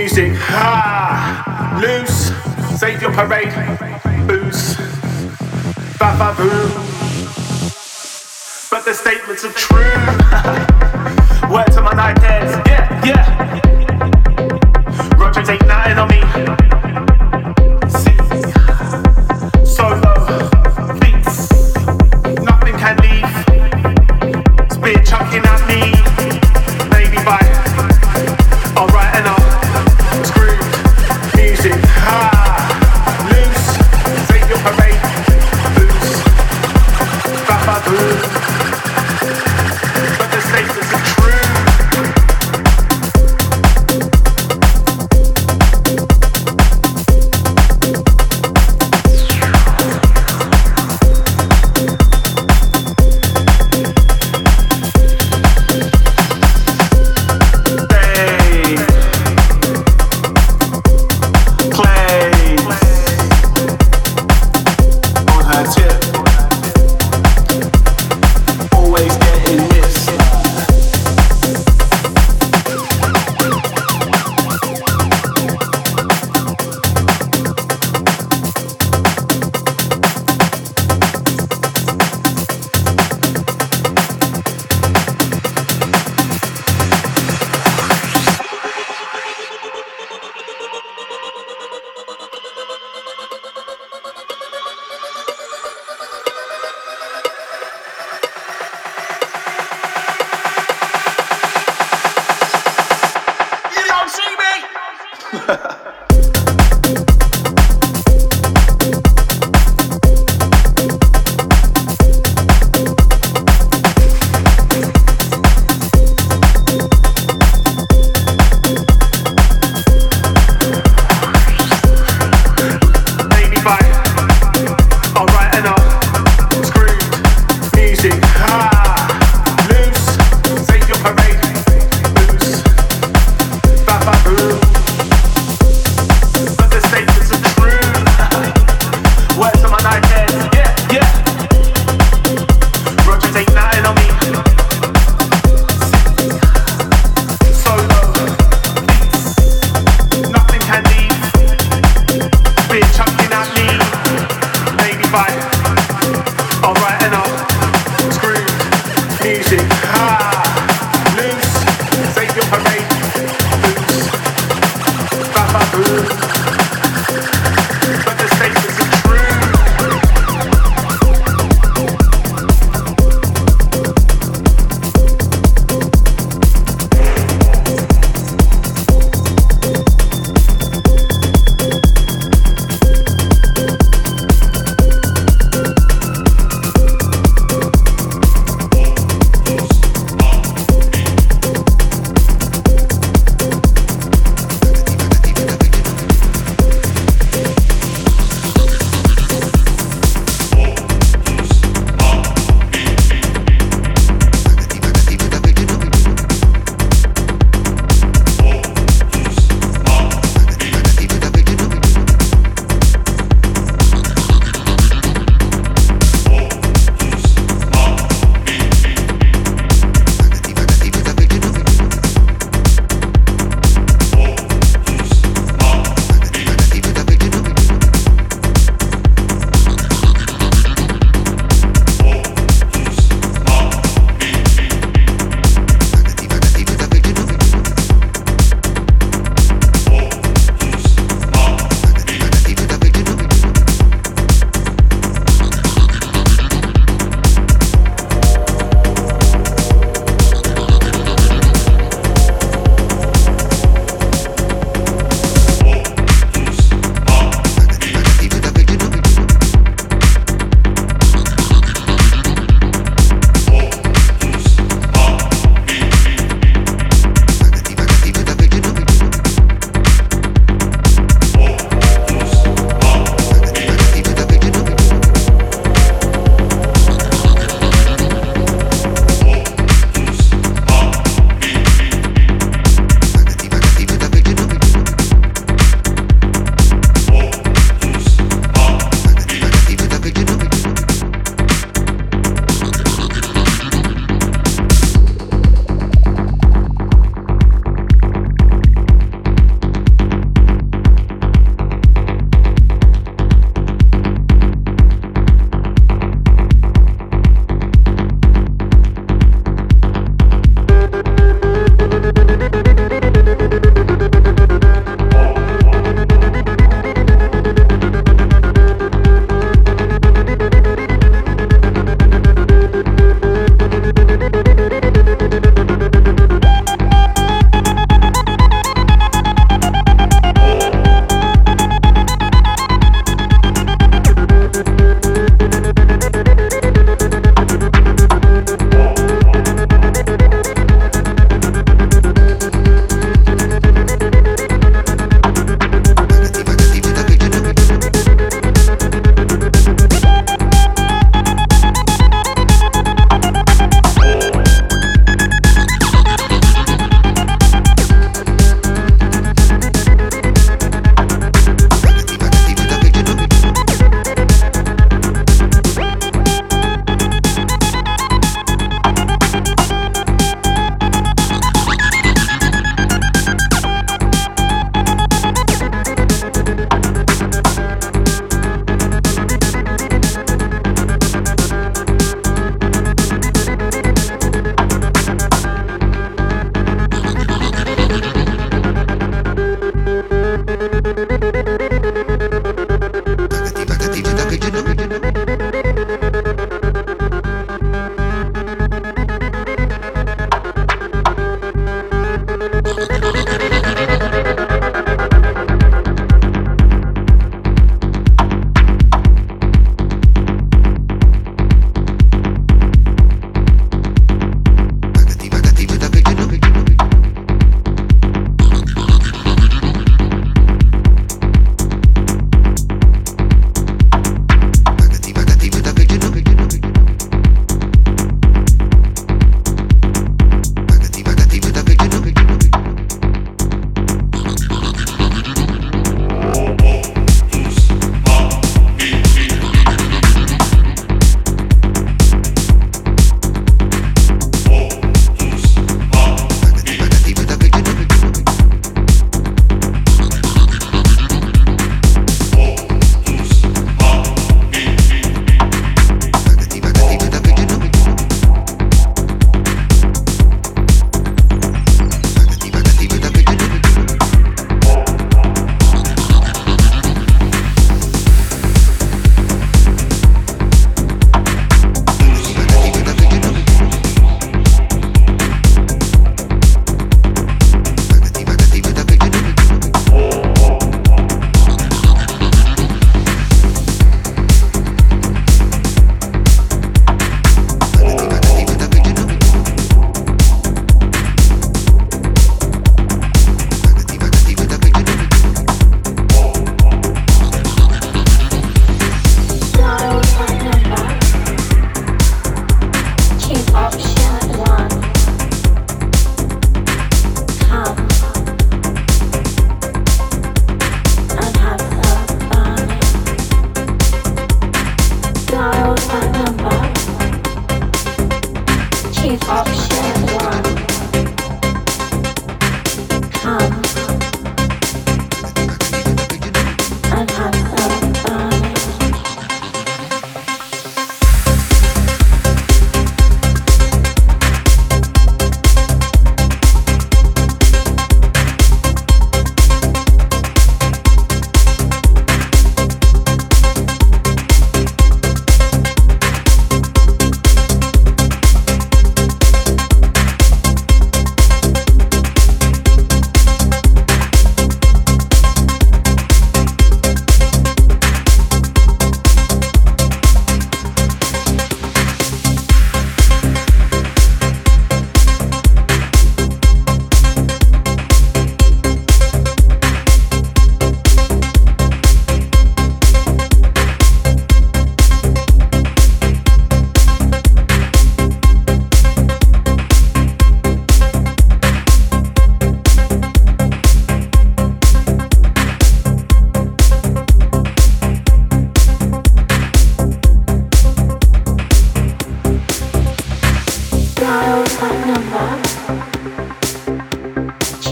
music. Ha! Loose. Save your parade. Booze. Ba ba boo. But the statements are true. Word to my nightmares. Yeah, yeah. Roger, take nothing on me.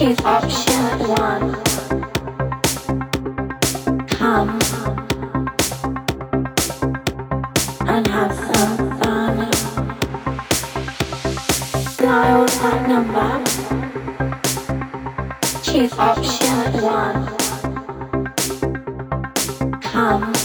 is option one. Come and have some fun. Dial that number. Choose option one. Come.